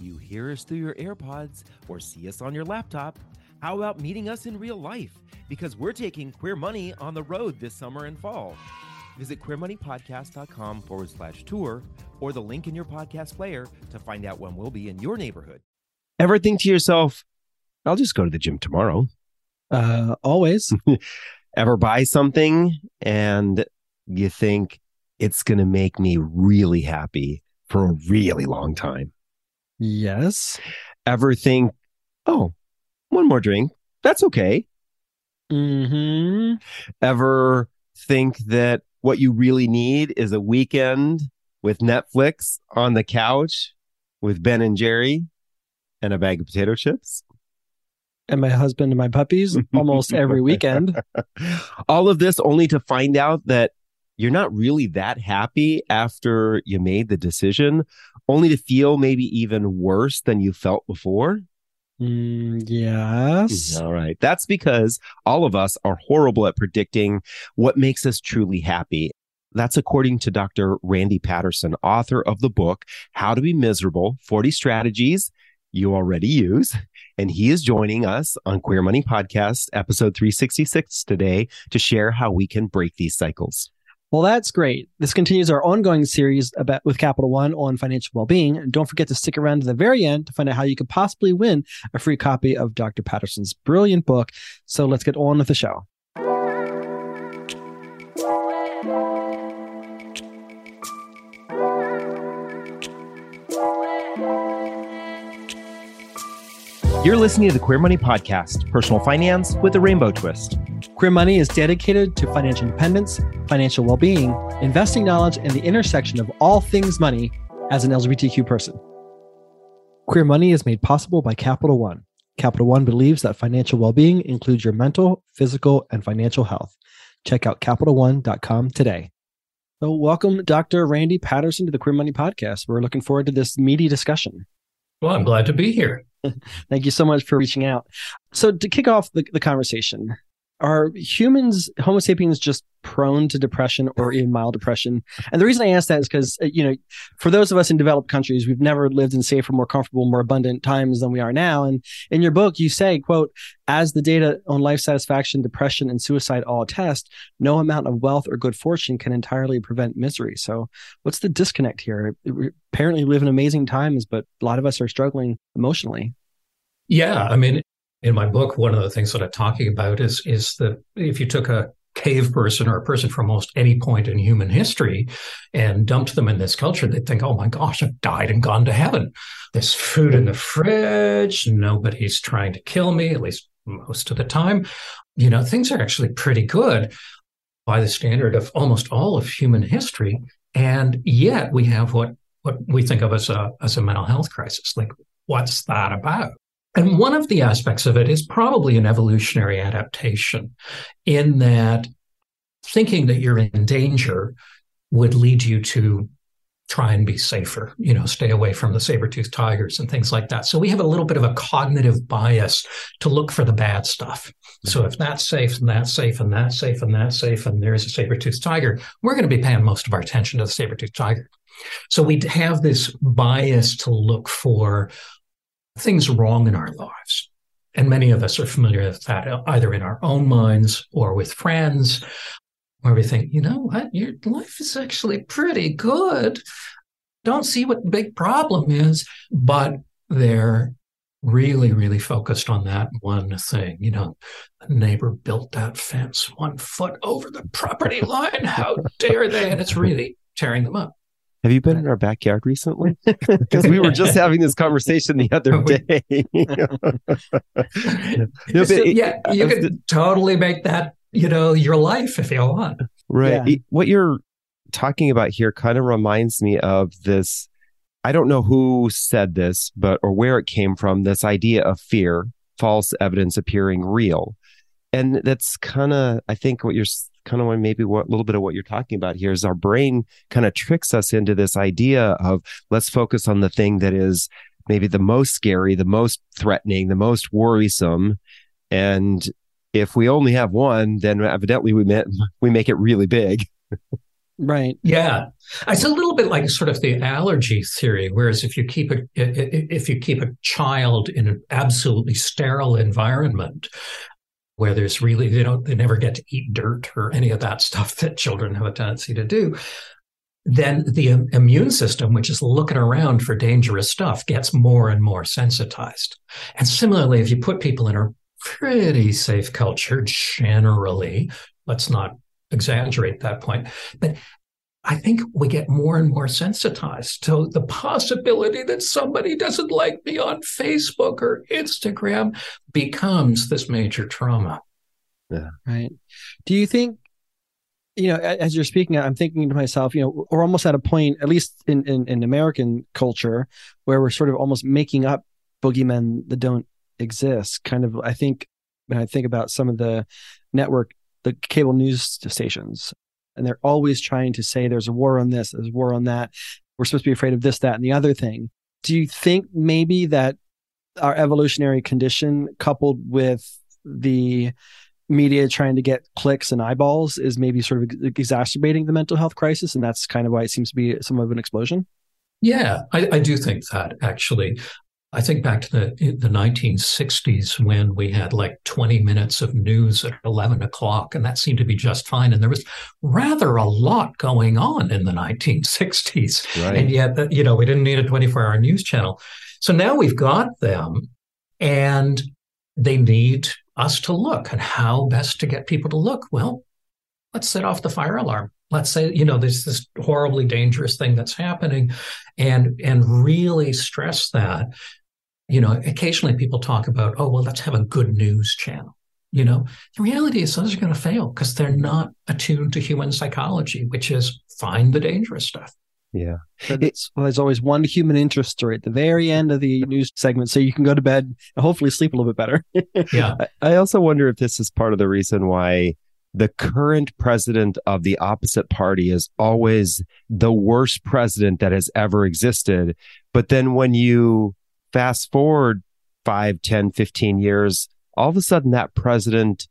You hear us through your AirPods or see us on your laptop. How about meeting us in real life? Because we're taking Queer Money on the road this summer and fall. Visit queermoneypodcast.com forward slash tour or the link in your podcast player to find out when we'll be in your neighborhood. Ever think to yourself, I'll just go to the gym tomorrow? Uh, always. Ever buy something and you think it's going to make me really happy for a really long time? Yes. Ever think, oh, one more drink? That's okay. Hmm. Ever think that what you really need is a weekend with Netflix on the couch with Ben and Jerry and a bag of potato chips? And my husband and my puppies almost every weekend. All of this only to find out that you're not really that happy after you made the decision, only to feel maybe even worse than you felt before. Mm, yes. All right. That's because all of us are horrible at predicting what makes us truly happy. That's according to Dr. Randy Paterson, author of the book, How to Be Miserable 40 Strategies You Already Use. And he is joining us on Queer Money Podcast, episode 366 today to share how we can break these cycles. Well, that's great. This continues our ongoing series about with Capital One on financial well-being. And don't forget to stick around to the very end to find out how you could possibly win a free copy of Dr. Paterson's brilliant book. So let's get on with the show. You're listening to the Queer Money Podcast, personal finance with a rainbow twist. Queer Money is dedicated to financial independence, financial well-being, investing knowledge, and the intersection of all things money as an LGBTQ person. Queer Money is made possible by Capital One. Capital One believes that financial well-being includes your mental, physical, and financial health. Check out CapitalOne.com today. So, welcome, Dr. Randy Paterson, to the Queer Money Podcast. We're looking forward to this meaty discussion. Well, I'm glad to be here. Thank you so much for reaching out. So, to kick off the, the conversation, are humans, Homo sapiens, just prone to depression or even mild depression? And the reason I ask that is because, uh, you know, for those of us in developed countries, we've never lived in safer, more comfortable, more abundant times than we are now. And in your book, you say, quote, as the data on life satisfaction, depression, and suicide all attest, no amount of wealth or good fortune can entirely prevent misery. So what's the disconnect here? We apparently live in amazing times, but a lot of us are struggling emotionally. Yeah, I mean, in my book, one of the things that I'm talking about is is that if you took a cave person or a person from almost any point in human history and dumped them in this culture, they'd think, oh my gosh, I've died and gone to heaven. There's food in the fridge. Nobody's trying to kill me, at least most of the time. You know, things are actually pretty good by the standard of almost all of human history. And yet we have what, what we think of as a, as a mental health crisis. Like, what's that about? And one of the aspects of it is probably an evolutionary adaptation in that thinking that you're in danger would lead you to try and be safer, you know, stay away from the saber-toothed tigers and things like that. So we have a little bit of a cognitive bias to look for the bad stuff. So mm-hmm. if that's safe and that's safe and that's safe and that's safe and there's a saber-toothed tiger, we're going to be paying most of our attention to the saber-toothed tiger. So we have this bias to look for things wrong in our lives. And many of us are familiar with that either in our own minds or with friends, where we think, you know what, your life is actually pretty good. Don't see what the big problem is, but they're really, really focused on that one thing. You know, the neighbor built that fence one foot over the property line. How dare they? And it's really tearing them up. Have you been in our backyard recently? Because we were just having this conversation the other day. no, so, it, yeah, you could totally make that, you know, your life if you want. Right. Yeah. What you're talking about here kind of reminds me of this. I don't know who said this, but or where it came from. This idea of fear, false evidence appearing real, and that's kind of I think what you're kind of maybe what a little bit of what you're talking about here is our brain kind of tricks us into this idea of let's focus on the thing that is maybe the most scary, the most threatening, the most worrisome. And if we only have one, then evidently we met, we make it really big. Right. Yeah. It's a little bit like sort of the allergy theory. Whereas if you keep a, if you keep a child in an absolutely sterile environment where there's really, they don't, they never get to eat dirt or any of that stuff that children have a tendency to do, then the immune system, which is looking around for dangerous stuff, gets more and more sensitized. And similarly, if you put people in a pretty safe culture, generally, let's not exaggerate that point. But I think we get more and more sensitized to the possibility that somebody doesn't like me on Facebook or Instagram becomes this major trauma. Yeah. Right. Do you think, you know, as you're speaking, I'm thinking to myself, you know, we're almost at a point, at least in, in, in American culture, where we're sort of almost making up boogeymen that don't exist. Kind of, I think when I think about some of the network the cable news stations. And they're always trying to say there's a war on this, there's a war on that. We're supposed to be afraid of this, that, and the other thing. Do you think maybe that our evolutionary condition coupled with the media trying to get clicks and eyeballs is maybe sort of exacerbating the mental health crisis and that's kind of why it seems to be some of an explosion yeah I, I do think that actually I think back to the the 1960s when we had like 20 minutes of news at 11 o'clock, and that seemed to be just fine. And there was rather a lot going on in the 1960s, right. and yet uh, you know we didn't need a 24 hour news channel. So now we've got them, and they need us to look and how best to get people to look. Well, let's set off the fire alarm let's say you know there's this horribly dangerous thing that's happening and and really stress that you know, occasionally people talk about, oh, well, let's have a good news channel. You know, the reality is those are going to fail because they're not attuned to human psychology, which is find the dangerous stuff. Yeah. It's, well, there's always one human interest story at the very end of the news segment. So you can go to bed and hopefully sleep a little bit better. yeah. I also wonder if this is part of the reason why the current president of the opposite party is always the worst president that has ever existed. But then when you fast forward 5, 10, 15 years, all of a sudden that president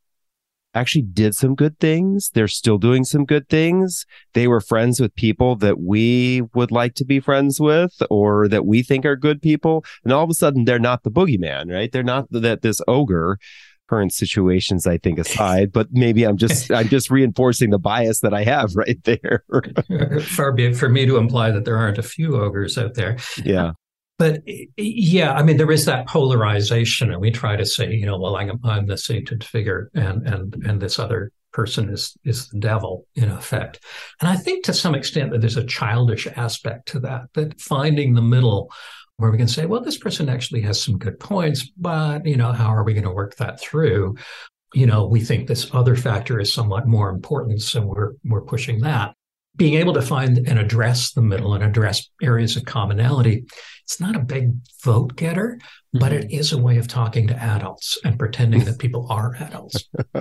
actually did some good things. They're still doing some good things. They were friends with people that we would like to be friends with or that we think are good people. And all of a sudden they're not the boogeyman, right? They're not that this ogre current situations I think aside, but maybe I'm just I'm just reinforcing the bias that I have right there. Far be it for me to imply that there aren't a few ogres out there. Yeah but eh, eh, yeah, I mean, there is that polarization, and we try to say, you know, well, I'm, I'm the sainted figure, and and and this other person is is the devil in effect. And I think to some extent that there's a childish aspect to that. That finding the middle, where we can say, well, this person actually has some good points, but you know, how are we going to work that through? You know, we think this other factor is somewhat more important, so we're we're pushing that being able to find and address the middle and address areas of commonality it's not a big vote getter, mm-hmm. but it is a way of talking to adults and pretending that people are adults.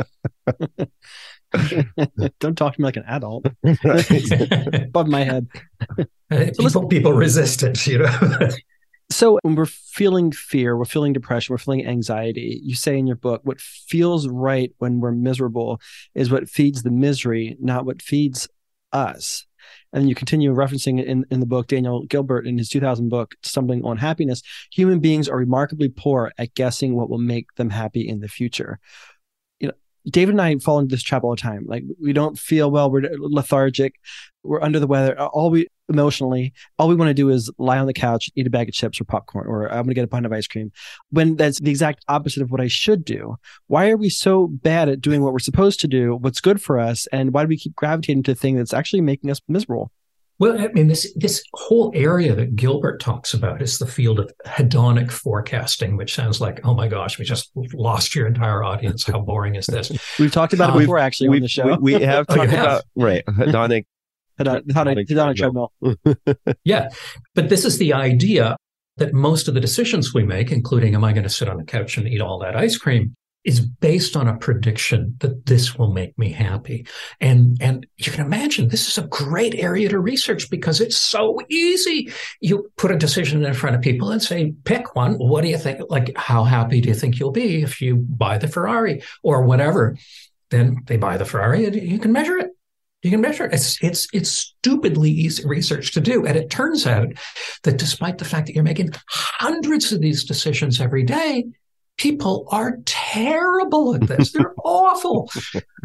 Don't talk to me like an adult. Above my head. people, people resist it, you know. so when we're feeling fear, we're feeling depression, we're feeling anxiety, you say in your book, what feels right when we're miserable is what feeds the misery, not what feeds us. And you continue referencing in, in the book, Daniel Gilbert in his 2000 book, Stumbling on Happiness. Human beings are remarkably poor at guessing what will make them happy in the future. David and I fall into this trap all the time. Like we don't feel well, we're lethargic, we're under the weather. All we emotionally, all we want to do is lie on the couch, eat a bag of chips or popcorn, or I'm going to get a pint of ice cream. When that's the exact opposite of what I should do. Why are we so bad at doing what we're supposed to do, what's good for us, and why do we keep gravitating to a thing that's actually making us miserable? Well, I mean, this this whole area that Gilbert talks about is the field of hedonic forecasting, which sounds like, oh my gosh, we just lost your entire audience. How boring is this? We've talked about um, it before, actually, on the show. We, we have oh, talked have? about right hedonic hedonic, hedonic treadmill. yeah, but this is the idea that most of the decisions we make, including am I going to sit on the couch and eat all that ice cream, is based on a prediction that this will make me happy. And, and you can imagine this is a great area to research because it's so easy. You put a decision in front of people and say, pick one. What do you think? Like, how happy do you think you'll be if you buy the Ferrari or whatever? Then they buy the Ferrari and you can measure it. You can measure it. It's, it's, it's stupidly easy research to do. And it turns out that despite the fact that you're making hundreds of these decisions every day, people are terrible at this. They're awful.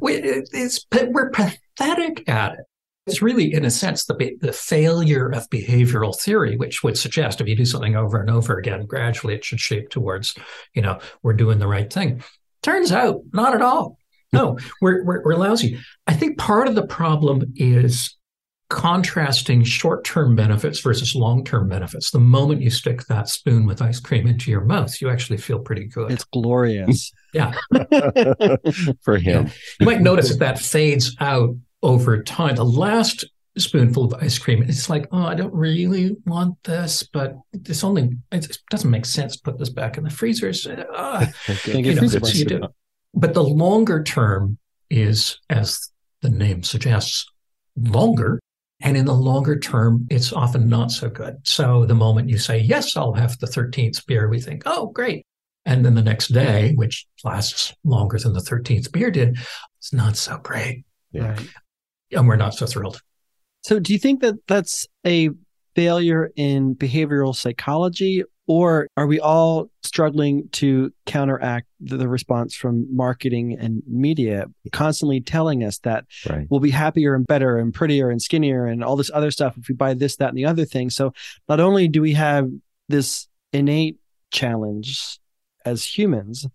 We, it's, we're pathetic at it. It's really, in a sense, the, the failure of behavioral theory, which would suggest if you do something over and over again, gradually it should shape towards, you know, we're doing the right thing. Turns out, not at all. No, we're, we're, we're lousy. I think part of the problem is contrasting short term benefits versus long term benefits. The moment you stick that spoon with ice cream into your mouth, you actually feel pretty good. It's glorious. yeah. For him. Yeah. You might notice that that fades out over time. The last spoonful of ice cream, it's like, oh, I don't really want this, but it's only, it doesn't make sense to put this back in the freezers. Uh, you know, so you do. But the longer term is, as the name suggests, longer. And in the longer term, it's often not so good. So the moment you say, yes, I'll have the 13th beer, we think, oh, great. And then the next day, which lasts longer than the 13th beer did, it's not so great. Yeah. And we're not so thrilled. So, do you think that that's a failure in behavioral psychology, or are we all struggling to counteract the, response from marketing and media, constantly telling us that right. we'll be happier and better and prettier and skinnier and all this other stuff if we buy this, that, and the other thing? So, not only do we have this innate challenge as humans,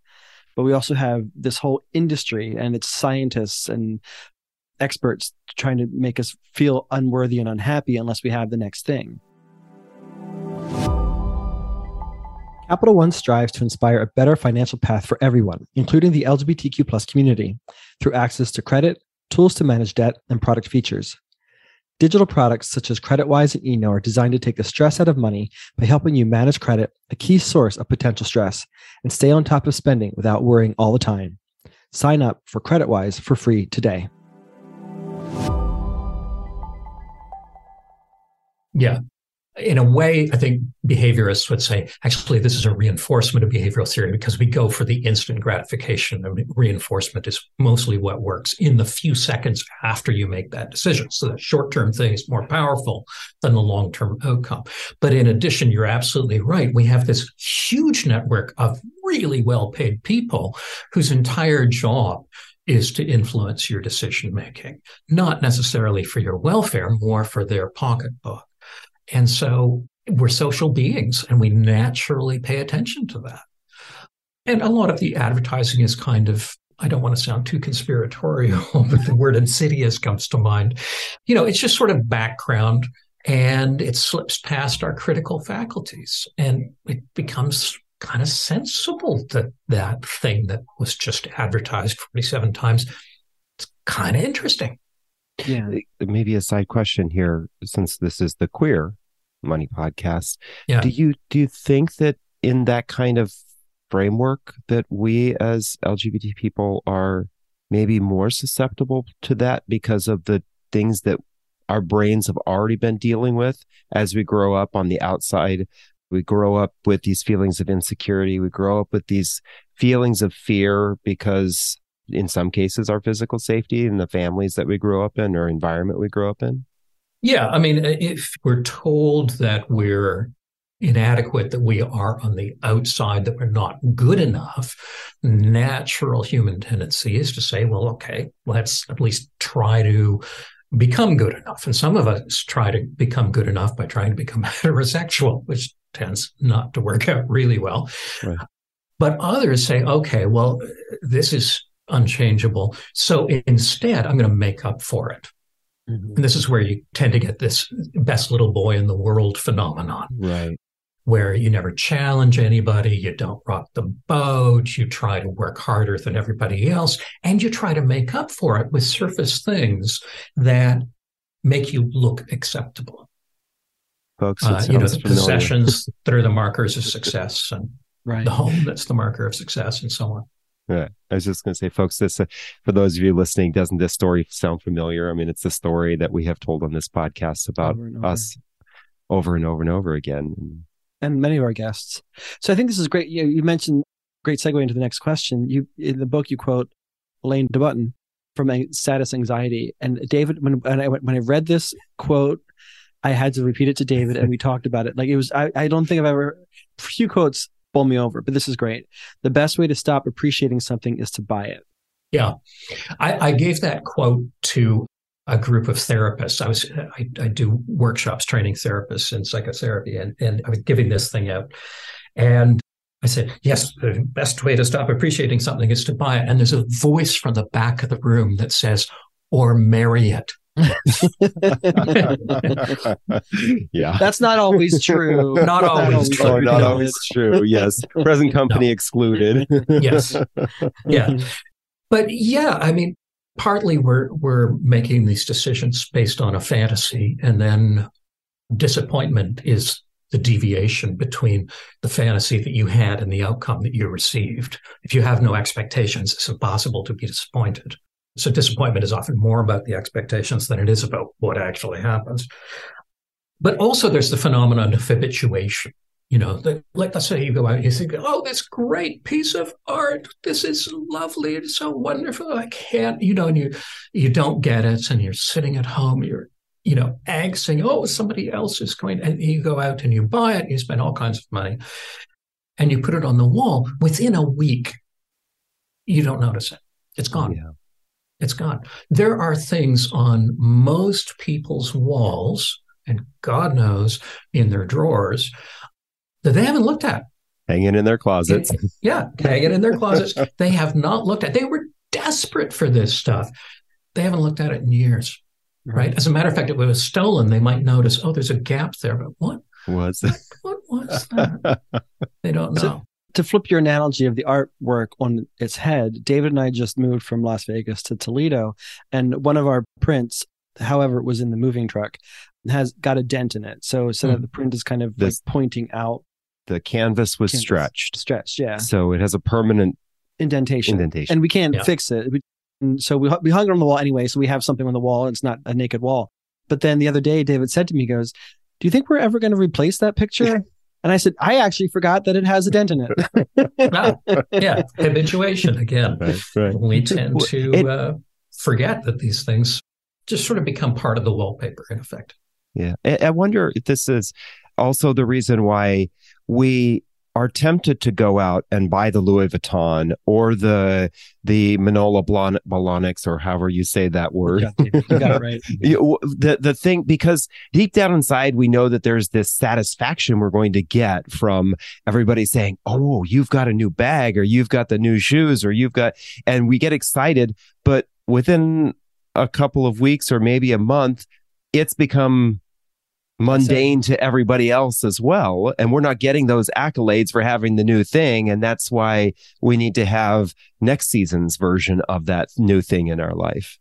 but we also have this whole industry and its scientists and experts trying to make us feel unworthy and unhappy unless we have the next thing. Capital One strives to inspire a better financial path for everyone, including the LGBTQ plus community, through access to credit, tools to manage debt, and product features. Digital products such as CreditWise and Eno are designed to take the stress out of money by helping you manage credit, a key source of potential stress, and stay on top of spending without worrying all the time. Sign up for CreditWise for free today. Yeah. In a way, I think behaviorists would say, actually, this is a reinforcement of behavioral theory because we go for the instant gratification. I mean, reinforcement is mostly what works in the few seconds after you make that decision. So the short term thing is more powerful than the long term outcome. But in addition, you're absolutely right. We have this huge network of really well paid people whose entire job is to influence your decision making, not necessarily for your welfare, more for their pocketbook. And so we're social beings and we naturally pay attention to that. And a lot of the advertising is kind of, I don't want to sound too conspiratorial, but the word insidious comes to mind. You know, it's just sort of background and it slips past our critical faculties and it becomes kind of sensible that that thing that was just advertised 47 times. It's kind of interesting. Yeah. Maybe a side question here, since this is the queer money podcast. Yeah. Do you do you think that in that kind of framework that we as LGBT people are maybe more susceptible to that because of the things that our brains have already been dealing with as we grow up on the outside. We grow up with these feelings of insecurity. We grow up with these feelings of fear because in some cases our physical safety and the families that we grow up in or environment we grow up in? Yeah, I mean, if we're told that we're inadequate, that we are on the outside, that we're not good enough, natural human tendency is to say, well, okay, let's at least try to become good enough. And some of us try to become good enough by trying to become heterosexual, which tends not to work out really well. Right. But others say, okay, well, this is unchangeable. So instead, I'm going to make up for it. Mm-hmm. And this is where you tend to get this best little boy in the world phenomenon. Right. Where you never challenge anybody, you don't rock the boat, you try to work harder than everybody else, and you try to make up for it with surface things that make you look acceptable. Folks, uh, you know, the possessions that are the markers of success and right. the home that's the marker of success and so on. Yeah, I was just going to say, folks, this uh, for those of you listening, doesn't this story sound familiar? I mean, it's the story that we have told on this podcast about over over. us over and over and over again, and many of our guests. So I think this is great. You, you mentioned great segue into the next question. You in the book you quote Alain de Botton from status anxiety. And David, when, when I when I read this quote, I had to repeat it to David, and we talked about it. Like it was, I, I don't think I've ever few quotes bowl me over, but this is great. The best way to stop appreciating something is to buy it. Yeah, I, I gave that quote to a group of therapists. I was I, I, do workshops training therapists in psychotherapy, and and I was giving this thing out, and I said, yes, the best way to stop appreciating something is to buy it. And there's a voice from the back of the room that says, or marry it. yeah. That's not always true. Not always true. Not no. always true. Yes. Present company no. excluded. yes. Yeah. But yeah, I mean, partly we're we're making these decisions based on a fantasy and then disappointment is the deviation between the fantasy that you had and the outcome that you received. If you have no expectations, it's impossible to be disappointed. So disappointment is often more about the expectations than it is about what actually happens. But also there's the phenomenon of habituation. You know, the, like let's say you go out and you think, oh, this great piece of art. This is lovely. It's so wonderful. I can't, you know, and you you don't get it, and you're sitting at home, you're you know, angsting, oh, somebody else is going, and you go out and you buy it, you spend all kinds of money, and you put it on the wall. Within a week, you don't notice it. It's gone. Yeah. It's gone. There are things on most people's walls, and God knows in their drawers, that they haven't looked at. Hanging in their closets. yeah, hanging in their closets. They have not looked at. They were desperate for this stuff. They haven't looked at it in years right? As a matter of fact, if it was stolen, they might notice, oh, there's a gap there. But what was that? What was that? they don't know. So, to flip your analogy of the artwork on its head, David and I just moved from Las Vegas to Toledo, and one of our prints, however, it was in the moving truck, has got a dent in it. So instead mm. of the print is kind of this, like pointing out. The canvas was canvas, stretched. Stretched, yeah. So it has a permanent indentation. Indentation. And we can't yeah. fix it. We, and so we, we hung it on the wall anyway. So we have something on the wall. It's not a naked wall. But then the other day, David said to me, goes, do you think we're ever going to replace that picture? And I said, I actually forgot that it has a dent in it. wow. Yeah. Habituation again. Right, right. We tend to it, uh, forget that these things just sort of become part of the wallpaper in effect. Yeah. I wonder if this is also the reason why we are tempted to go out and buy the Louis Vuitton or the the Manolo Blahniks or however you say that word. You got, you got it right. the the thing because deep down inside we know that there's this satisfaction we're going to get from everybody saying, "Oh, you've got a new bag or you've got the new shoes or you've got," and we get excited, but within a couple of weeks or maybe a month, it's become mundane to everybody else as well. And we're not getting those accolades for having the new thing. And that's why we need to have next season's version of that new thing in our life.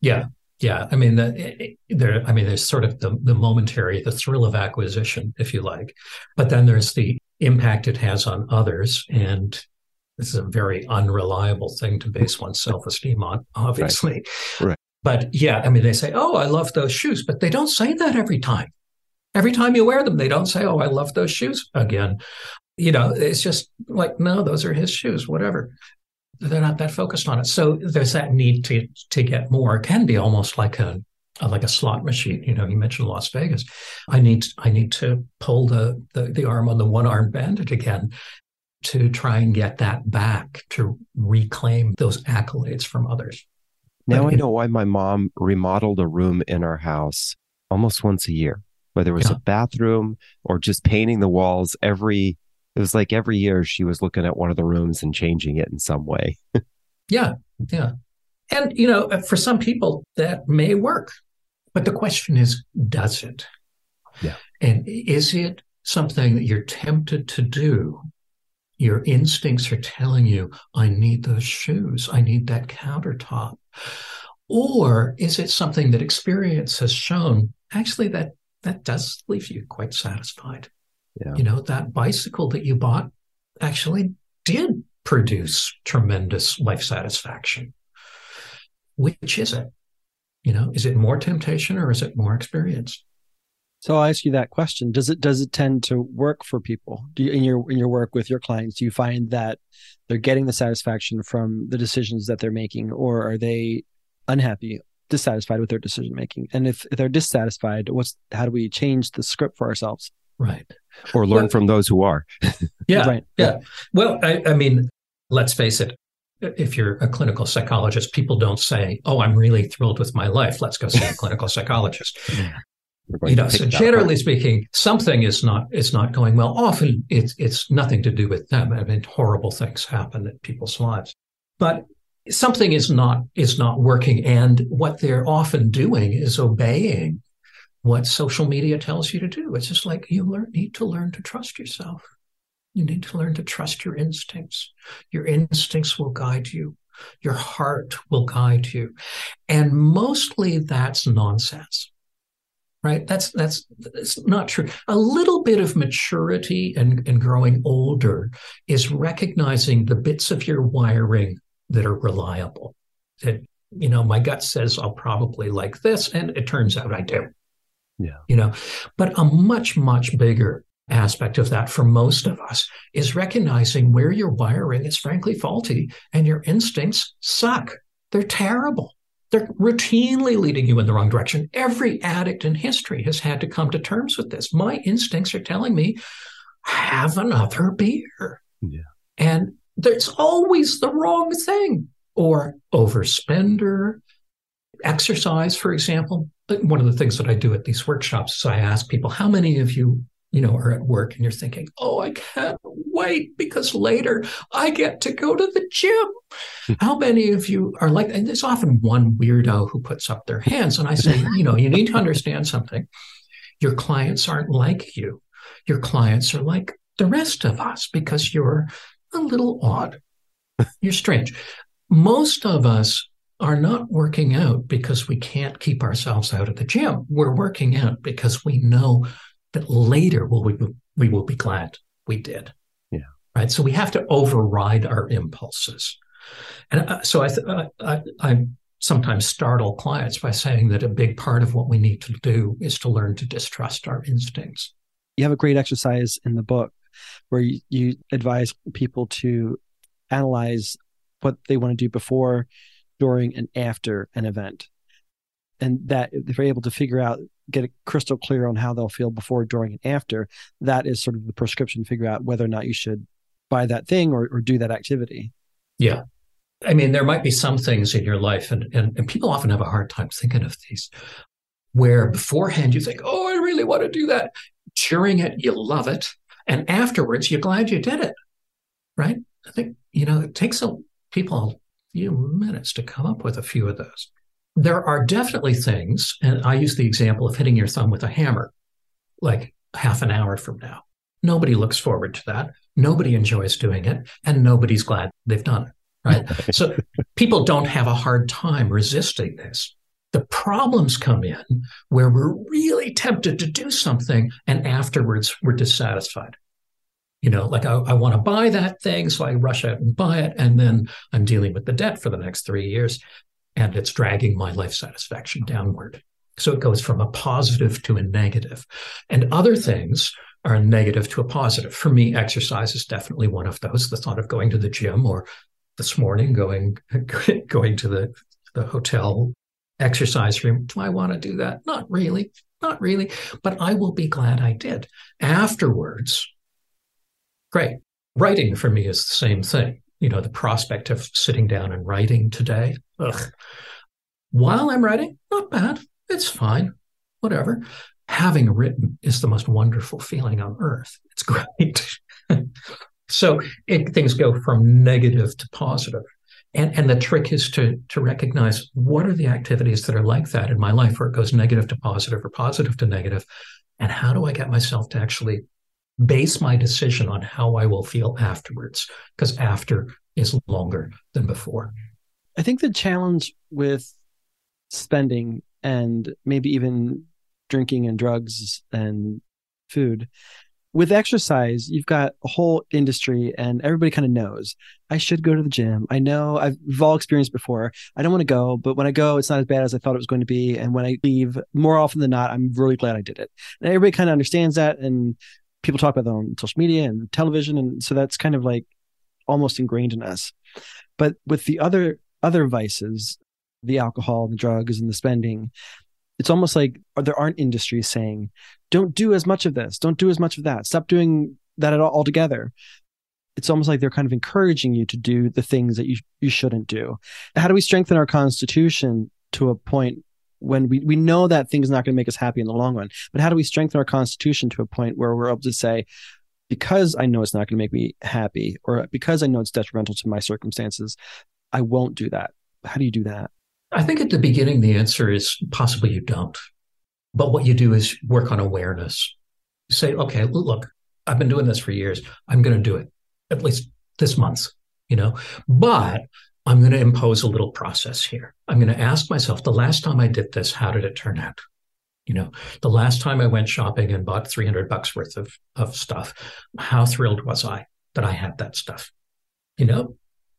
Yeah. Yeah. I mean, the, there, I mean, there's sort of the, the momentary, the thrill of acquisition, if you like, but then there's the impact it has on others. And this is a very unreliable thing to base one's self esteem on, obviously. Right. right. But yeah, I mean, they say, oh, I love those shoes, but they don't say that every time every time you wear them, they don't say, Oh, I love those shoes again. You know, it's just like, no, those are his shoes, whatever. They're not that focused on it. So there's that need to to get more. It can be almost like a like a slot machine. You know, you mentioned Las Vegas. I need I need to pull the the, the arm on the one armed bandit again to try and get that back to reclaim those accolades from others. Now but I know why my mom remodeled a room in our house almost once a year whether it was yeah. a bathroom or just painting the walls every it was like every year she was looking at one of the rooms and changing it in some way. Yeah yeah. And you know for some people that may work but the question is does it? Yeah. And is it something that you're tempted to do? Your instincts are telling you i need those shoes. I need that countertop. Or is it something that experience has shown actually that that does leave you quite satisfied. Yeah. You know, that bicycle that you bought actually did produce tremendous life satisfaction. Which is it? You know, is it more temptation or is it more experience? So I'll ask you that question. Does it does it tend to work for people? Do you, in your in your work with your clients, do you find that they're getting the satisfaction from the decisions that they're making, or are they unhappy, dissatisfied with their decision making. And if, if they're dissatisfied, what's how do we change the script for ourselves? Right. Or learn well, from those who are. yeah. Right. Yeah. Well, I, I mean, let's face it, if you're a clinical psychologist, people don't say, "Oh, I'm really thrilled with my life. Let's go see a clinical psychologist." you know, so generally speaking, something is not is not going well. Often, it's it's nothing to do with them. I mean, horrible things happen in people's lives, but something is not is not working, and what they're often doing is obeying what social media tells you to do. It's just like you learn, need to learn to trust yourself. You need to learn to trust your instincts. Your instincts will guide you. Your heart will guide you. And mostly that's nonsense. Right? That's that's that's not true. A little bit of maturity and, and growing older is recognizing the bits of your wiring that are reliable. That, you know, my gut says I'll probably like this, and it turns out I do. Yeah. You know, but a much, much bigger aspect of that for most of us is recognizing where your wiring is frankly faulty and your instincts suck. They're terrible. They're routinely leading you in the wrong direction. Every addict in history has had to come to terms with this. My instincts are telling me, have another beer. Yeah. And there's always the wrong thing or overspender. Exercise, for example. One of the things that I do at these workshops is I ask people, how many of you you know, are at work and you're thinking, oh, I can't wait because later I get to go to the gym. Hmm. How many of you are like, and there's often one weirdo who puts up their hands. And I say, you know, you need to understand something. Your clients aren't like you. Your clients are like the rest of us because you're a little odd. You're strange. Most of us are not working out because we can't keep ourselves out of the gym. We're working out because we know that later will we we will be glad we did. Yeah. Right. So we have to override our impulses, and uh, so I, th- uh, I I sometimes startle clients by saying that a big part of what we need to do is to learn to distrust our instincts. You have a great exercise in the book where you, you advise people to analyze what they want to do before, during, and after an event. And that if they're able to figure out get it crystal clear on how they'll feel before, during, and after, that is sort of the prescription to figure out whether or not you should buy that thing or, or do that activity. Yeah. I mean, there might be some things in your life, and, and, and people often have a hard time thinking of these, where beforehand you think, oh, I really want to do that. During it, you love it. And afterwards, you're glad you did it. Right? I think, you know, it takes a, people a few minutes to come up with a few of those there are definitely things, and I use the example of hitting your thumb with a hammer, like half an hour from now. Nobody looks forward to that. Nobody enjoys doing it, and nobody's glad they've done it. Right. so people don't have a hard time resisting this. The problems come in where we're really tempted to do something and afterwards we're dissatisfied. You know, like I, I want to buy that thing, so I rush out and buy it, and then I'm dealing with the debt for the next three years and it's dragging my life satisfaction downward. So it goes from a positive to a negative. And other things are negative to a positive. For me, exercise is definitely one of those. The thought of going to the gym or this morning going going to the, the hotel exercise room. Do I want to do that? Not really. Not really. But I will be glad I did. Afterwards, great. Writing for me is the same thing you know, the prospect of sitting down and writing today. Ugh. While I'm writing, not bad. It's fine. Whatever. Having written is the most wonderful feeling on earth. It's great. so it, things go from negative to positive. And, and the trick is to, to recognize what are the activities that are like that in my life where it goes negative to positive or positive to negative, And how do I get myself to actually base my decision on how I will feel afterwards, because after is longer than before. I think the challenge with spending and maybe even drinking and drugs and food with exercise, you've got a whole industry and everybody kind of knows I should go to the gym. I know I've we've all experienced before. I don't want to go, but when I go, it's not as bad as I thought it was going to be. And when I leave, more often than not, I'm really glad I did it. And everybody kind of understands that. And people talk about that on social media and television, and so that's kind of like almost ingrained in us. But with the other other vices, the alcohol the drugs and the spending. It's almost like there aren't industries saying, don't do as much of this, don't do as much of that, stop doing that at all altogether. It's almost like they're kind of encouraging you to do the things that you, you shouldn't do. How do we strengthen our constitution to a point when we, we know that thing's not going to make us happy in the long run? But how do we strengthen our constitution to a point where we're able to say, because I know it's not going to make me happy, or because I know it's detrimental to my circumstances, I won't do that. How do you do that? I think at the beginning, the answer is possibly you don't. But what you do is work on awareness. You say, okay, look, I've been doing this for years. I'm going to do it at least this month, you know, but I'm going to impose a little process here. I'm going to ask myself the last time I did this, how did it turn out? You know, the last time I went shopping and bought 300 bucks worth of, of stuff, how thrilled was I that I had that stuff? You know,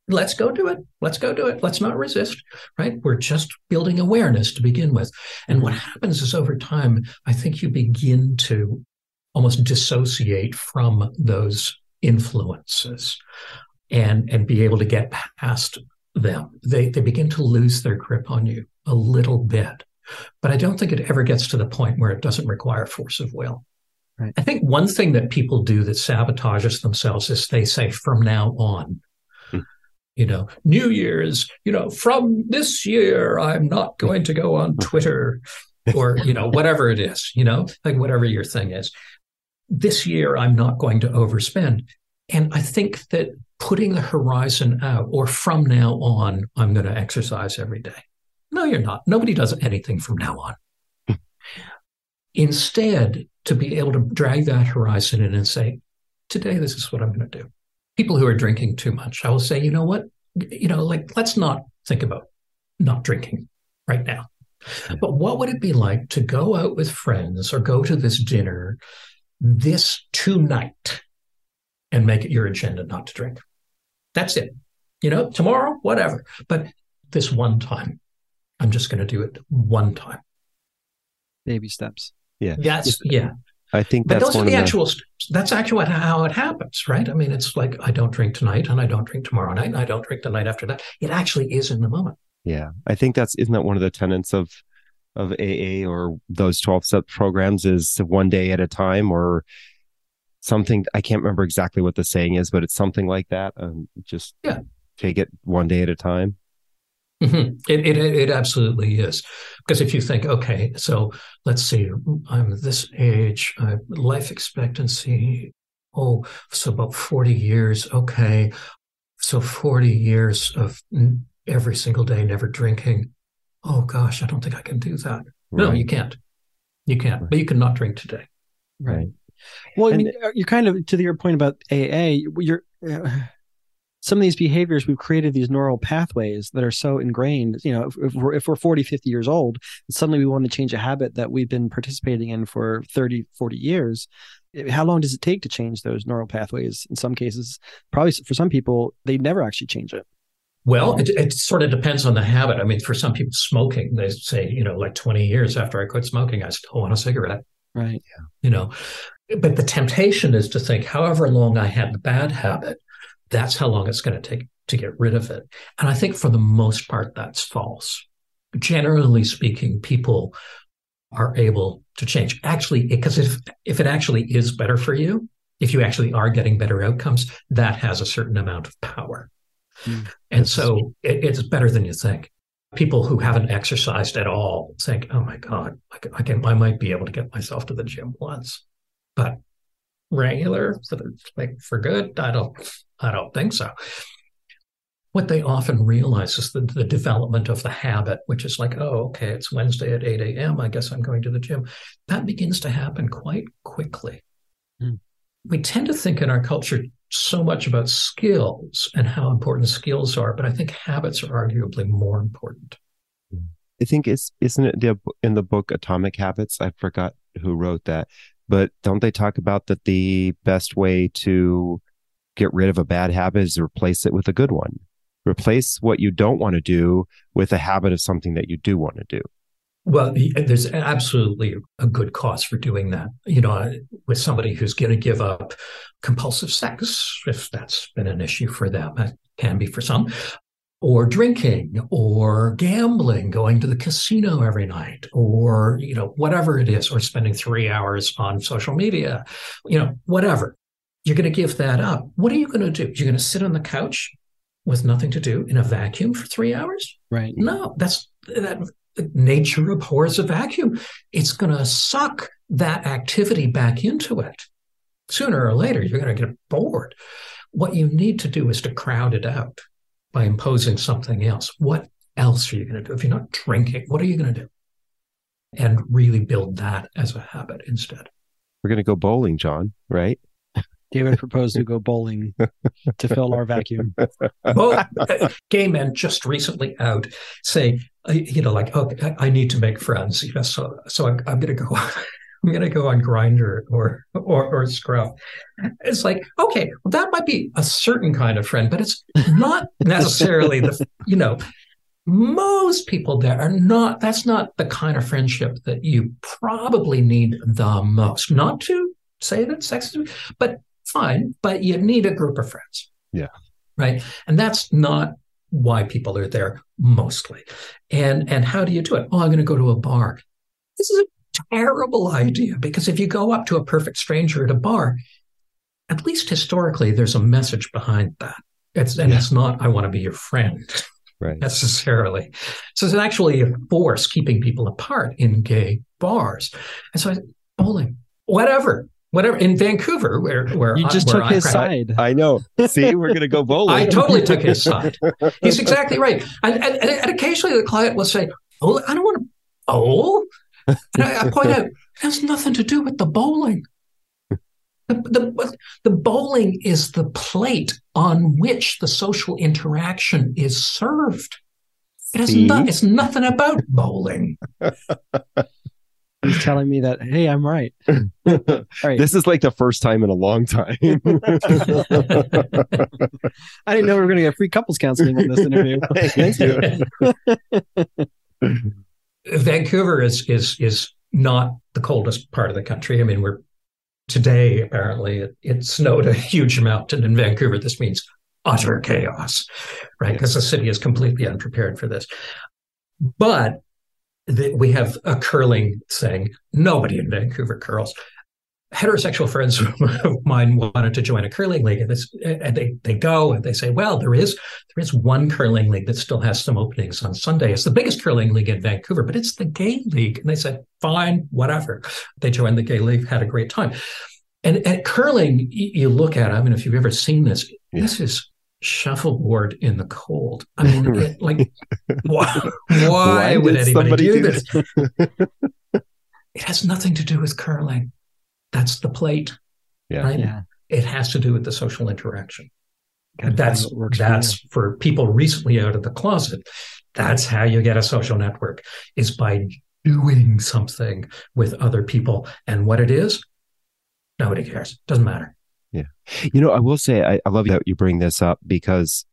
let's go do it. Let's go do it. Let's not resist, right? We're just building awareness to begin with. And what happens is over time, I think you begin to almost dissociate from those influences and, and be able to get past them. They, they begin to lose their grip on you a little bit. But I don't think it ever gets to the point where it doesn't require force of will. Right. I think one thing that people do that sabotages themselves is they say, from now on, you know, New Year's, you know, from this year, I'm not going to go on Twitter or, you know, whatever it is, you know, like whatever your thing is. This year, I'm not going to overspend. And I think that putting the horizon out or from now on, I'm going to exercise every day. No, you're not. Nobody does anything from now on. Instead, to be able to drag that horizon in and say, today, this is what I'm going to do people who are drinking too much, I will say, you know what? You know, like, let's not think about not drinking right now. But what would it be like to go out with friends or go to this dinner this tonight and make it your agenda not to drink? That's it. You know, tomorrow, whatever. But this one time, I'm just going to do it one time. Baby steps. Yeah. That's, yeah. I think but that's those are the, the actual. That's actually how it happens, right? I mean, it's like I don't drink tonight, and I don't drink tomorrow night, and I don't drink the night after that. It actually is in the moment. Yeah, I think that's isn't that one of the tenets of of AA or those twelve step programs is one day at a time or something. I can't remember exactly what the saying is, but it's something like that. Um, just yeah, take it one day at a time. Mm-hmm. It, it it absolutely is because if you think, okay, so let's see, I'm this age, uh, life expectancy, oh, so about forty years, okay, so forty years of every single day never drinking. Oh gosh, I don't think I can do that. Right. No, you can't. You can't, but you can not drink today. Right. Well, I mean, you're kind of to your point about AA. You're. Some of these behaviors we've created these neural pathways that are so ingrained you know if, if, we're, if we're 40 50 years old suddenly we want to change a habit that we've been participating in for 30 40 years eh, how long does it take to change those neural pathways in some cases probably for some people they never actually change it well, um, it, it sort of depends on the habit. I mean, for some people, smoking, they say, you know, like 20 years after I quit smoking, I still want a cigarette. Right. Yeah. You know, but the temptation is to think, however long I had the bad habit, that's how long it's going to take to get rid of it. And I think for the most part, that's false. Generally speaking, people are able to change. Actually, because if, if it actually is better for you, if you actually are getting better outcomes, that has a certain amount of power. Mm, and so it, it's better than you think. People who haven't exercised at all think, "Oh my God, I can, I can, I might be able to get myself to the gym once," but regular, like for good, I don't, I don't think so. What they often realize is that the development of the habit, which is like, oh, okay, it's Wednesday at 8 a.m. I guess I'm going to the gym. That begins to happen quite quickly. Mm. We tend to think in our culture so much about skills and how important skills are, but I think habits are arguably more important. I think it's isn't it the, in the book Atomic Habits? I forgot who wrote that, but don't they talk about that the best way to get rid of a bad habit is replace it with a good one. Replace what you don't want to do with a habit of something that you do want to do. Well, there's absolutely a good cause for doing that. You know, with somebody who's going to give up compulsive sex, if that's been an issue for them, it can be for some. or drinking or gambling, going to the casino every night or, you know, whatever it is, or spending three hours on social media, you know, whatever. You're going to give that up. What are you going to do? You're going to sit on the couch with nothing to do in a vacuum for three hours? Right. No, that's that nature abhors a vacuum. It's going to suck that activity back into it. Sooner or later, you're going to get bored. What you need to do is to crowd it out by imposing something else. What else are you going to do? If you're not drinking, what are you going to do? And really build that as a habit instead. We're going to go bowling, John, right? David proposed to go bowling to fill our vacuum. Well, gay men just recently out say, uh, you know, like, oh, I need to make friends. You know, so so I'm, I'm going to go. I'm going to go on Grindr or, or or Scruff. It's like, okay, well, that might be a certain kind of friend, but it's not necessarily the, you know, most people there are not, that's not the kind of friendship that you probably need the most. Not to say that sex is, but fine, but you need a group of friends. Yeah. Right. And that's not why people are there mostly. And and how do you do it? Oh, I'm going to go to a bar. This is a terrible idea because if you go up to a perfect stranger at a bar, at least historically, there's a message behind that. It's and yeah. it's not I want to be your friend. Right. necessarily. So it's actually a force keeping people apart in gay bars. And so bowling, whatever, whatever in Vancouver, where where you just where took I his practice. side. I know. See, we're going to go bowling. I totally took his side. He's exactly right. And, and, and occasionally the client will say, "Oh, I don't want to bowl." And I, I point out it has nothing to do with the bowling. The, the, the bowling is the plate on which the social interaction is served. It has no, it's nothing about bowling. He's telling me that, hey, I'm right. right. This is like the first time in a long time. I didn't know we were going to get free couples counseling on this interview. Thank you. Vancouver is is is not the coldest part of the country. I mean, we're today apparently it, it snowed a huge amount, and in Vancouver this means utter chaos, right? Because the city is completely unprepared for this. But the, we have a curling thing. Nobody in Vancouver curls. Heterosexual friends of mine wanted to join a curling league, and, this, and they they go and they say, "Well, there is there is one curling league that still has some openings on Sunday. It's the biggest curling league in Vancouver, but it's the gay league." And they said, "Fine, whatever." They joined the gay league, had a great time. And at curling, you look at, I mean, if you've ever seen this, yeah. this is shuffleboard in the cold. I mean, it, like, why, why, why would anybody do, do this? it has nothing to do with curling. That's the plate. Yeah. Right? Yeah. It has to do with the social interaction. And that's that's for, for people recently out of the closet. That's how you get a social network is by doing something with other people. And what it is, nobody cares. Doesn't matter. Yeah. You know, I will say, I, I love that you bring this up because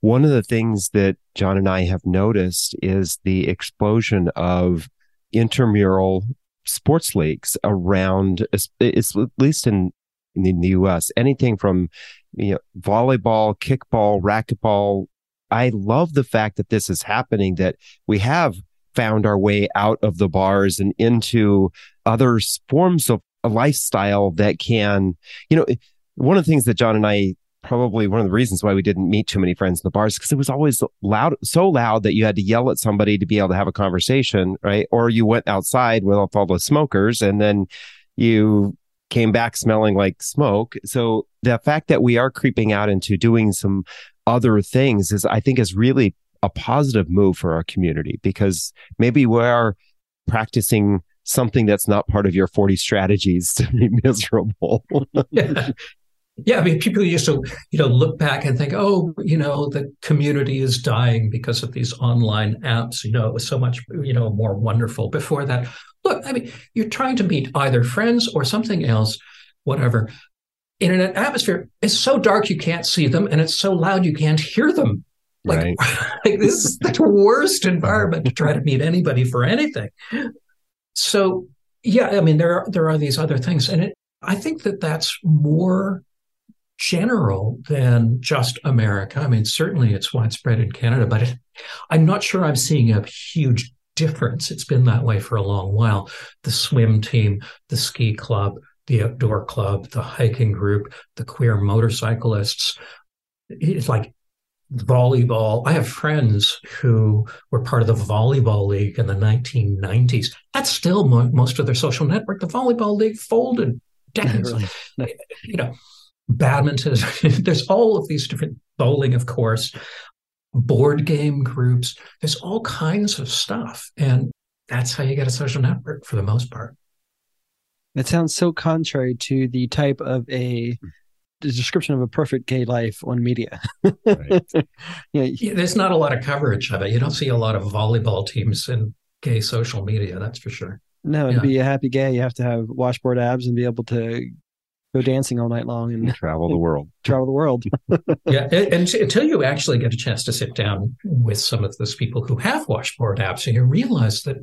one of the things that John and I have noticed is the explosion of intramural sports leagues around, it's, at least in, in the US, anything from, you know, volleyball, kickball, racquetball. I love the fact that this is happening, that we have found our way out of the bars and into other forms of a lifestyle that can, you know, one of the things that John and I probably one of the reasons why we didn't meet too many friends in the bars because it was always loud, so loud that you had to yell at somebody to be able to have a conversation, right? Or you went outside with all the smokers and then you came back smelling like smoke. So the fact that we are creeping out into doing some other things is, I think, is really a positive move for our community because maybe we are practicing something that's not part of your 40 strategies to be miserable. Yeah, I mean, people used to, you know, look back and think, oh, you know, the community is dying because of these online apps. You know, it was so much, you know, more wonderful before that. Look, I mean, you're trying to meet either friends or something else, whatever. In an atmosphere, it's so dark you can't see them, and it's so loud you can't hear them. Like, right. like this is the worst environment to try to meet anybody for anything. So, yeah, I mean, there are there are these other things, and it, I think that that's more general than just America. I mean, certainly it's widespread in Canada, but it, I'm not sure I'm seeing a huge difference. It's been that way for a long while. The swim team, the ski club, the outdoor club, the hiking group, the queer motorcyclists. It's like volleyball. I have friends who were part of the volleyball league in the 1990s. That's still mo- most of their social network. The volleyball league folded decades. You know, badminton. There's all of these different bowling, of course, board game groups. There's all kinds of stuff, and that's how you get a social network for the most part. It sounds so contrary to the type of a the description of a perfect gay life on media. right. yeah. yeah, there's not a lot of coverage of it. You don't see a lot of volleyball teams in gay social media, that's for sure. No, to be a happy gay, you have to have washboard abs and be able to go dancing all night long and travel the world. Travel the world. yeah, and, and, until you actually get a chance to sit down with some of those people who have washboard abs, and you realize that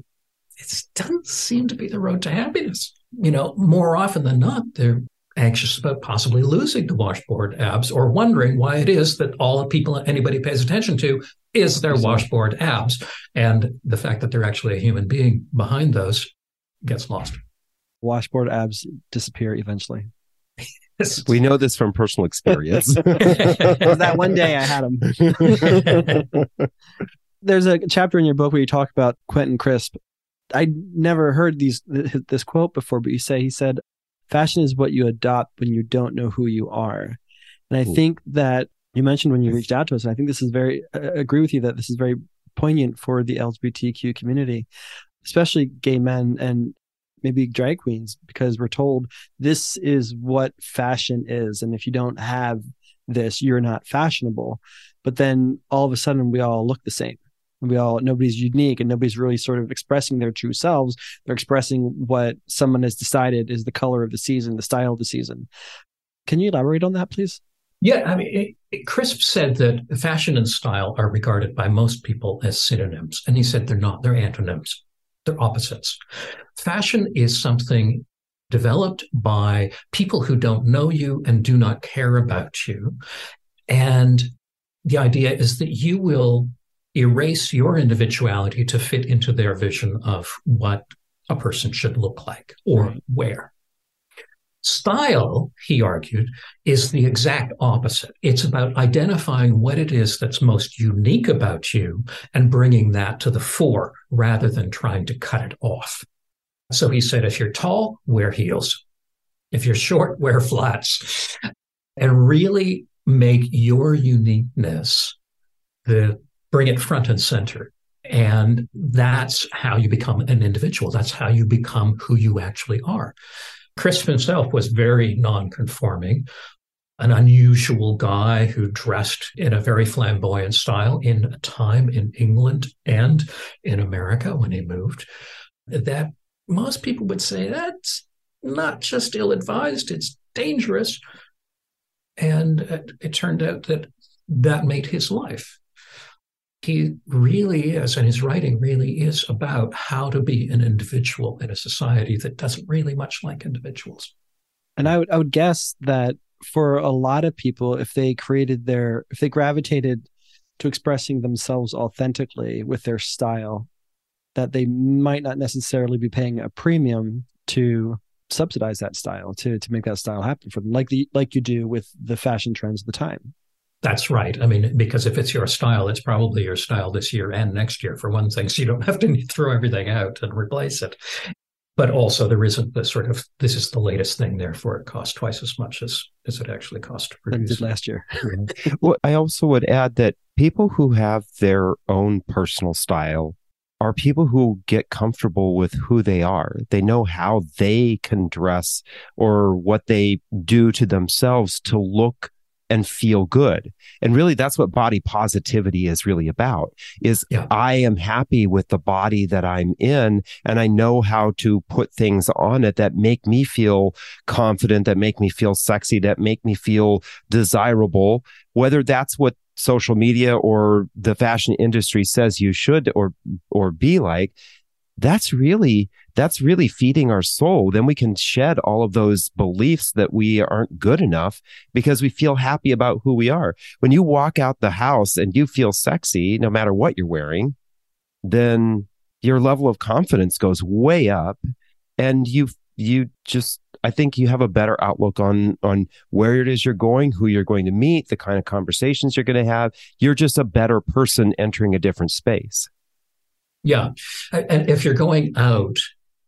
it doesn't seem to be the road to happiness. You know, more often than not, they're anxious about possibly losing the washboard abs or wondering why it is that all the people anybody pays attention to is their washboard abs. And the fact that they're actually a human being behind those gets lost. Washboard abs disappear eventually. We know this from personal experience. Was that one day I had them. There's a chapter in your book where you talk about Quentin Crisp. I never heard these this quote before, but you say he said, "Fashion is what you adopt when you don't know who you are." And I Ooh. think that you mentioned when you reached out to us, and I think this is very I agree with you that this is very poignant for the LGBTQ community, especially gay men and maybe drag queens, because we're told this is what fashion is, and if you don't have this, you're not fashionable. But then all of a sudden, we all look the same. We all nobody's unique and nobody's really sort of expressing their true selves. They're expressing what someone has decided is the color of the season the style of the season. Can you elaborate on that please? Yeah i mean it, it, Crisp said that fashion and style are regarded by most people as synonyms and he said they're not. They're antonyms they're opposites. Fashion is something developed by people who don't know you and do not care about you. And the idea is that you will erase your individuality to fit into their vision of what a person should look like or wear. Style, he argued, is the exact opposite. It's about identifying what it is that's most unique about you and bringing that to the fore rather than trying to cut it off. So he said, if you're tall, wear heels. If you're short, wear flats and really make your uniqueness the bring it front and center. And that's how you become an individual. That's how you become who you actually are. Crisp himself was very nonconforming, an unusual guy who dressed in a very flamboyant style in a time in England and in America when he moved that most people would say that's not just ill advised, it's dangerous. And it, it turned out that that made his life he really is, and his writing really is about how to be an individual in a society that doesn't really much like individuals. And I would I would guess that for a lot of people, if they created their if they gravitated to expressing themselves authentically with their style, that they might not necessarily be paying a premium to subsidize that style to to make that style happen for them, like the like you do with the fashion trends of the time. That's right. I mean, because if it's your style, it's probably your style this year and next year for one thing. So you don't have to throw everything out and replace it. But also there isn't the sort of this is the latest thing, therefore it costs twice as much as as it actually cost to produce. Last year. well, I also would add that people who have their own personal style are people who get comfortable with who they are. They know how they can dress or what they do to themselves to look and feel good. And really that's what body positivity is really about is yeah. I am happy with the body that I'm in and I know how to put things on it that make me feel confident, that make me feel sexy, that make me feel desirable, whether that's what social media or the fashion industry says you should or or be like that's really that's really feeding our soul. Then we can shed all of those beliefs that we aren't good enough because we feel happy about who we are. When you walk out the house and you feel sexy, no matter what you're wearing, then your level of confidence goes way up and you you just I think you have a better outlook on on where it is you're going, who you're going to meet, the kind of conversations you're going to have. You're just a better person entering a different space. Yeah. And if you're going out,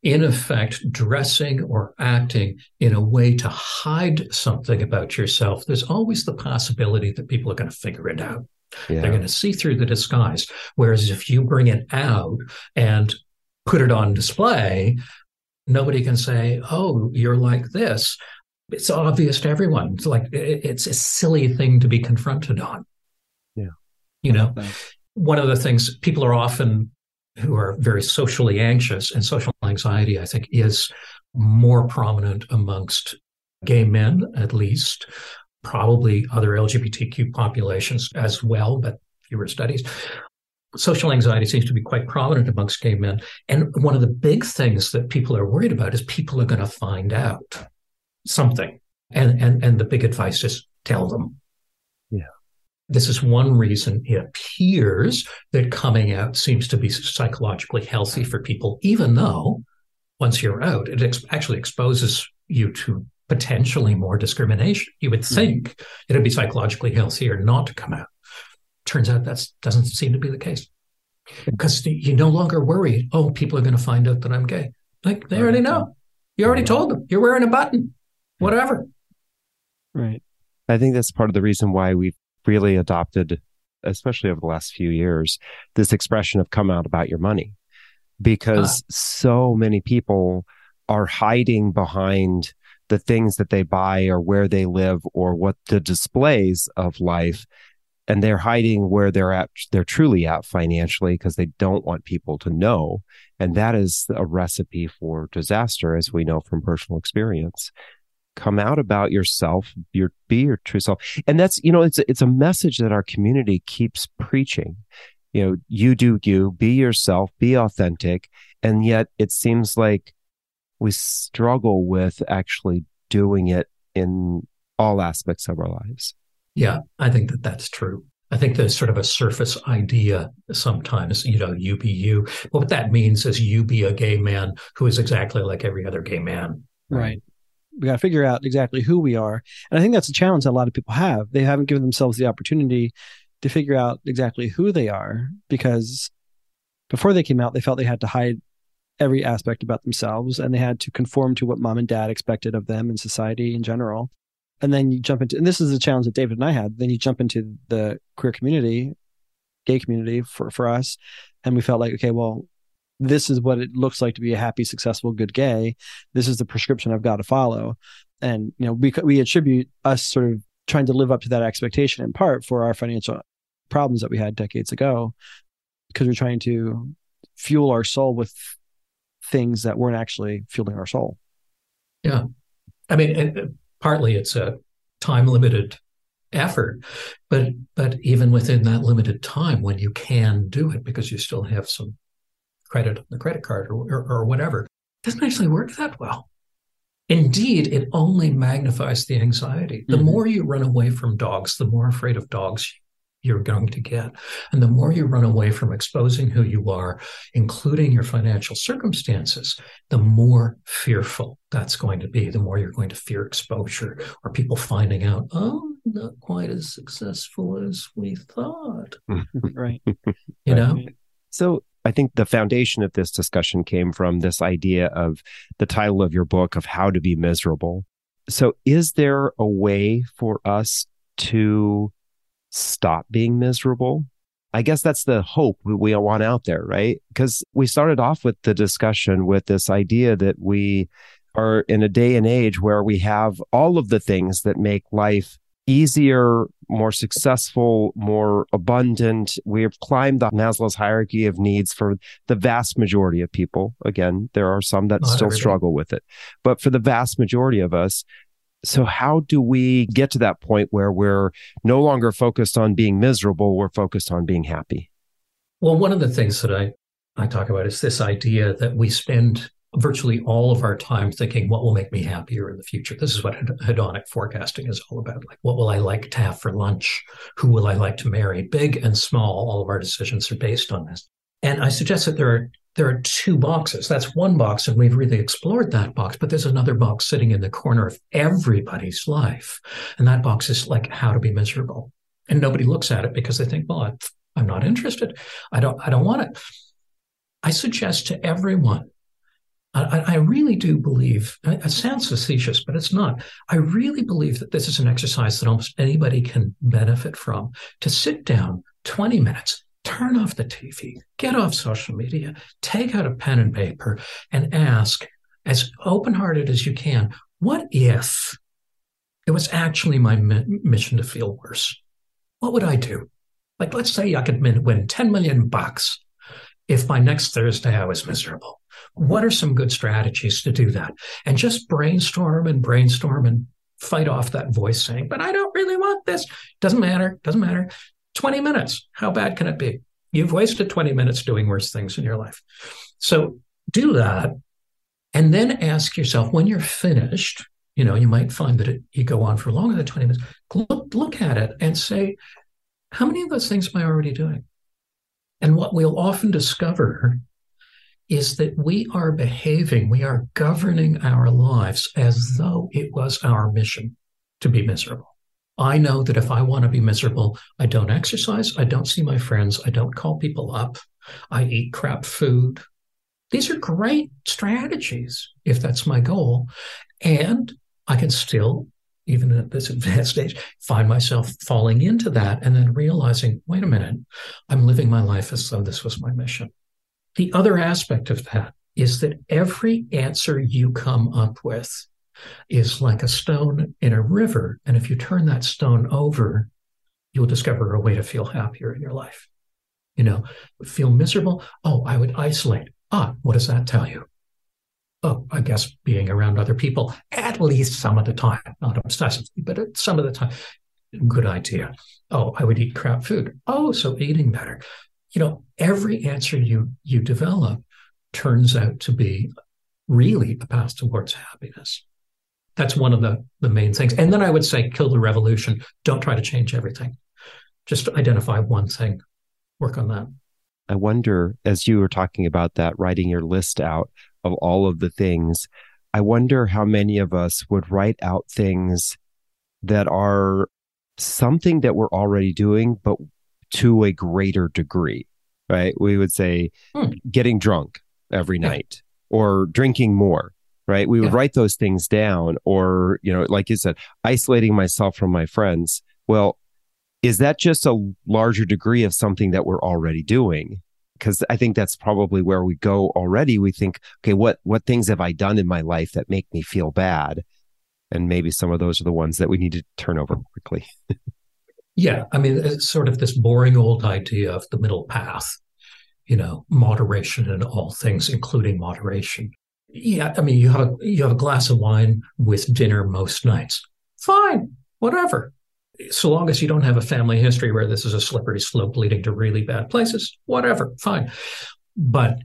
in effect, dressing or acting in a way to hide something about yourself, there's always the possibility that people are going to figure it out. Yeah. They're going to see through the disguise. Whereas if you bring it out and put it on display, nobody can say, "Oh, you're like this." It's obvious to everyone. It's like it's a silly thing to be confronted on. Yeah, you know, one of the things people are often who are very socially anxious and social anxiety, I think, is more prominent amongst gay men, at least, probably other LGBTQ populations as well, but fewer studies social anxiety seems to be quite prominent amongst gay men. And one of the big things that people are worried about is people are going to find out something. And, and, and the big advice is tell them. This is one reason it appears that coming out seems to be psychologically healthy for people, even though once you're out, it ex- actually exposes you to potentially more discrimination. You would think mm-hmm. it'd be psychologically healthier not to come out. Turns out that doesn't seem to be the case because you no longer worry. Oh, people are going to find out that I'm gay. Like they already know. You already told them. You're wearing a button. Whatever. Right. I think that's part of the reason why we've really adopted, especially over the last few years, this expression of come out about your money. Because ah. so many people are hiding behind the things that they buy or where they live or what the displays of life and they're hiding where they're at they're truly at financially because they don't want people to know and that is a recipe for disaster as we know from personal experience come out about yourself your be your true self and that's you know it's it's a message that our community keeps preaching you know you do you be yourself be authentic and yet it seems like we struggle with actually doing it in all aspects of our lives yeah, I think that that's true. I think there's sort of a surface idea sometimes, you know, you be you. But what that means is you be a gay man who is exactly like every other gay man. Right. We got to figure out exactly who we are. And I think that's a challenge that a lot of people have. They haven't given themselves the opportunity to figure out exactly who they are because before they came out, they felt they had to hide every aspect about themselves and they had to conform to what mom and dad expected of them and society in general and then you jump into and this is a challenge that david and i had then you jump into the queer community gay community for for us and we felt like okay well this is what it looks like to be a happy successful good gay. This is the prescription i've got to follow. And you know we we attribute us sort of trying to live up to that expectation in part for our financial problems that we had decades ago because we're trying to fuel our soul with things that weren't actually fueling our soul. Yeah. I mean uh, partly it's a time limited effort but but even within that limited time when you can do it because you still have some credit on the credit card or, or, or whatever doesn't actually work that well indeed it only magnifies the anxiety the mm-hmm. more you run away from dogs the more afraid of dogs you're going to get. And the more you run away from exposing who you are, including your financial circumstances, the more fearful that's going to be. The more you're going to fear exposure or people finding out, oh, not quite as successful as we thought. right. You know? So I think the foundation of this discussion came from this idea of the title of your book of how to be miserable. So is there a way for us to stop being miserable. I guess that's the hope we want out there, right? Because we started off with the discussion with this idea that we are in a day and age where we have all of the things that make life easier, more successful, more abundant. We have climbed the Maslow's hierarchy of needs for the vast majority of people. Again, there are some that oh, Not still everybody. struggle with it. But for the vast majority of us, so, how do we get to that point where we're no longer focused on being miserable, we're focused on being happy? Well, one of the things that I, I talk about is this idea that we spend virtually all of our time thinking, what will make me happier in the future? This is what hedonic forecasting is all about. Like, what will I like to have for lunch? Who will I like to marry? Big and small, all of our decisions are based on this. And I suggest that there are there are two boxes. That's one box, and we've really explored that box. But there's another box sitting in the corner of everybody's life, and that box is like how to be miserable. And nobody looks at it because they think, well, I'm not interested. I don't. I don't want it. I suggest to everyone. I, I really do believe. It sounds facetious, but it's not. I really believe that this is an exercise that almost anybody can benefit from. To sit down 20 minutes turn off the TV, get off social media, take out a pen and paper and ask as open hearted as you can, what if it was actually my mission to feel worse? What would I do? Like, let's say I could win 10 million bucks if by next Thursday I was miserable. What are some good strategies to do that? And just brainstorm and brainstorm and fight off that voice saying, but I don't really want this. Doesn't matter. Doesn't matter. 20 minutes. How bad can it be? You've wasted 20 minutes doing worse things in your life. So do that. And then ask yourself when you're finished, you know, you might find that it, you go on for longer than 20 minutes. Look, look at it and say, how many of those things am I already doing? And what we'll often discover is that we are behaving, we are governing our lives as though it was our mission to be miserable. I know that if I want to be miserable, I don't exercise, I don't see my friends, I don't call people up, I eat crap food. These are great strategies if that's my goal. And I can still, even at this advanced stage, find myself falling into that and then realizing, wait a minute, I'm living my life as though this was my mission. The other aspect of that is that every answer you come up with is like a stone in a river. And if you turn that stone over, you'll discover a way to feel happier in your life. You know, feel miserable. Oh, I would isolate. Ah, what does that tell you? Oh, I guess being around other people at least some of the time, not obsessively, but at some of the time. Good idea. Oh, I would eat crap food. Oh, so eating better. You know, every answer you you develop turns out to be really a path towards happiness. That's one of the, the main things. And then I would say kill the revolution. Don't try to change everything. Just identify one thing, work on that. I wonder, as you were talking about that, writing your list out of all of the things, I wonder how many of us would write out things that are something that we're already doing, but to a greater degree, right? We would say hmm. getting drunk every yeah. night or drinking more right? We would yeah. write those things down, or, you know, like you said, isolating myself from my friends. Well, is that just a larger degree of something that we're already doing? Because I think that's probably where we go already. We think, okay, what what things have I done in my life that make me feel bad? And maybe some of those are the ones that we need to turn over quickly. yeah, I mean, it's sort of this boring old idea of the middle path. You know, moderation in all things, including moderation. Yeah, I mean, you have a you have a glass of wine with dinner most nights. Fine, whatever. So long as you don't have a family history where this is a slippery slope leading to really bad places, whatever, fine. But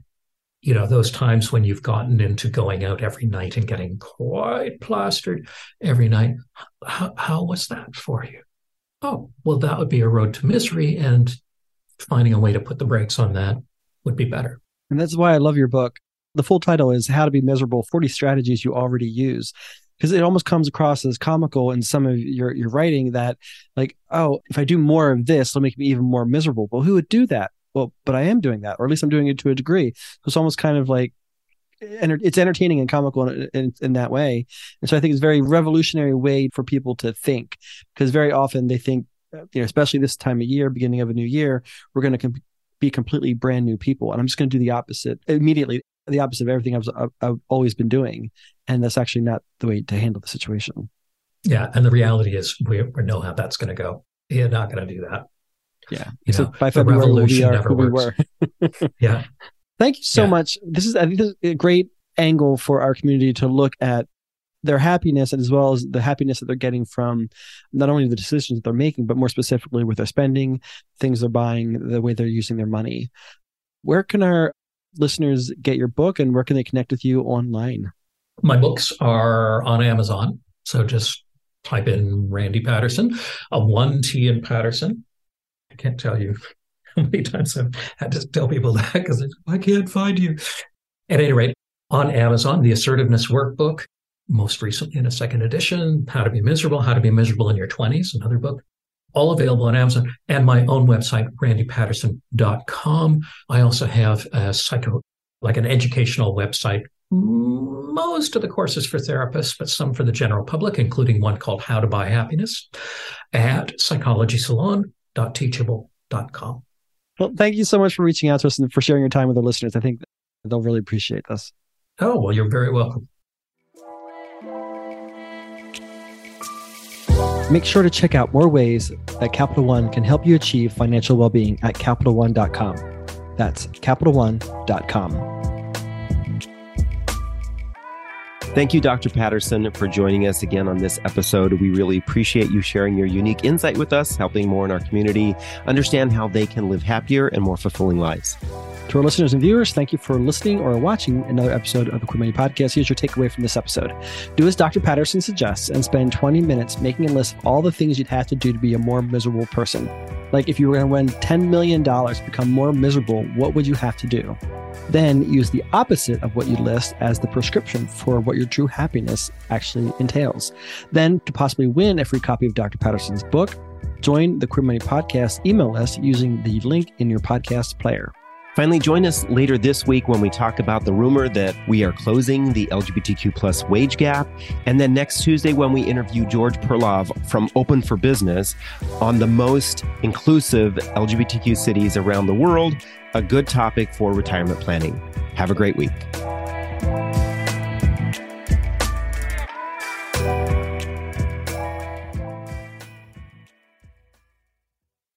you know, those times when you've gotten into going out every night and getting quite plastered every night, how, how was that for you? Oh, well, that would be a road to misery, and finding a way to put the brakes on that would be better. And that's why I love your book the full title is How to Be Miserable 40 Strategies You Already Use. Because it almost comes across as comical in some of your, your writing that, like, oh, if I do more of this, it'll make me even more miserable. Well, who would do that? Well, but I am doing that, or at least I'm doing it to a degree. So it's almost kind of like it's entertaining and comical in, in, in, that way. And so I think it's a very revolutionary way for people to think because very often they think, uh, you know, especially this time of year, beginning of a new year, we're going to com- be completely brand new people. And I'm just going to do the opposite immediately the opposite of everything I've, I've always been doing. And that's actually not the way to handle the situation. Yeah. And the reality is we, we know how that's going to go. You're not going to do that. Yeah. You so know, by February, we are who we were. yeah. Thank you so yeah. much. This is, I think, this is a great angle for our community to look at their happiness as well as the happiness that they're getting from not only the decisions that they're making, but more specifically with their spending, things they're buying, the way they're using their money. Where can our listeners get your book and where can they connect with you online? My books are on Amazon. So just type in Randy Paterson, a one T in Paterson. I can't tell you how many times I've had to tell people that because I can't find you. At any rate, on Amazon, the Assertiveness Workbook, most recently in a second edition, How to Be Miserable, How to Be Miserable in Your 20s, another book, all available on Amazon, and my own website, randypaterson.com. I also have a psycho, like an educational website. Most of the courses for therapists, but some for the general public, including one called How to Buy Happiness at psychologysalon.teachable.com. Well, thank you so much for reaching out to us and for sharing your time with our listeners. I think they'll really appreciate this. Oh, well, you're very welcome. Make sure to check out more ways that Capital One can help you achieve financial well being at CapitalOne.com. That's CapitalOne.com. Thank you, Dr. Paterson, for joining us again on this episode. We really appreciate you sharing your unique insight with us, helping more in our community understand how they can live happier and more fulfilling lives. To our listeners and viewers, thank you for listening or watching another episode of the Queer Money Podcast. Here's your takeaway from this episode. Do as Dr. Paterson suggests and spend 20 minutes making a list of all the things you'd have to do to be a more miserable person. Like if you were going to win $10 million, become more miserable, what would you have to do? Then use the opposite of what you list as the prescription for what your true happiness actually entails. Then, to possibly win a free copy of Dr. Paterson's book, join the Queer Money Podcast email list using the link in your podcast player. Finally, join us later this week when we talk about the rumor that we are closing the LGBTQ plus wage gap. And then next Tuesday when we interview George Perlov from Open for Business on the most inclusive LGBTQ cities around the world, a good topic for retirement planning. Have a great week.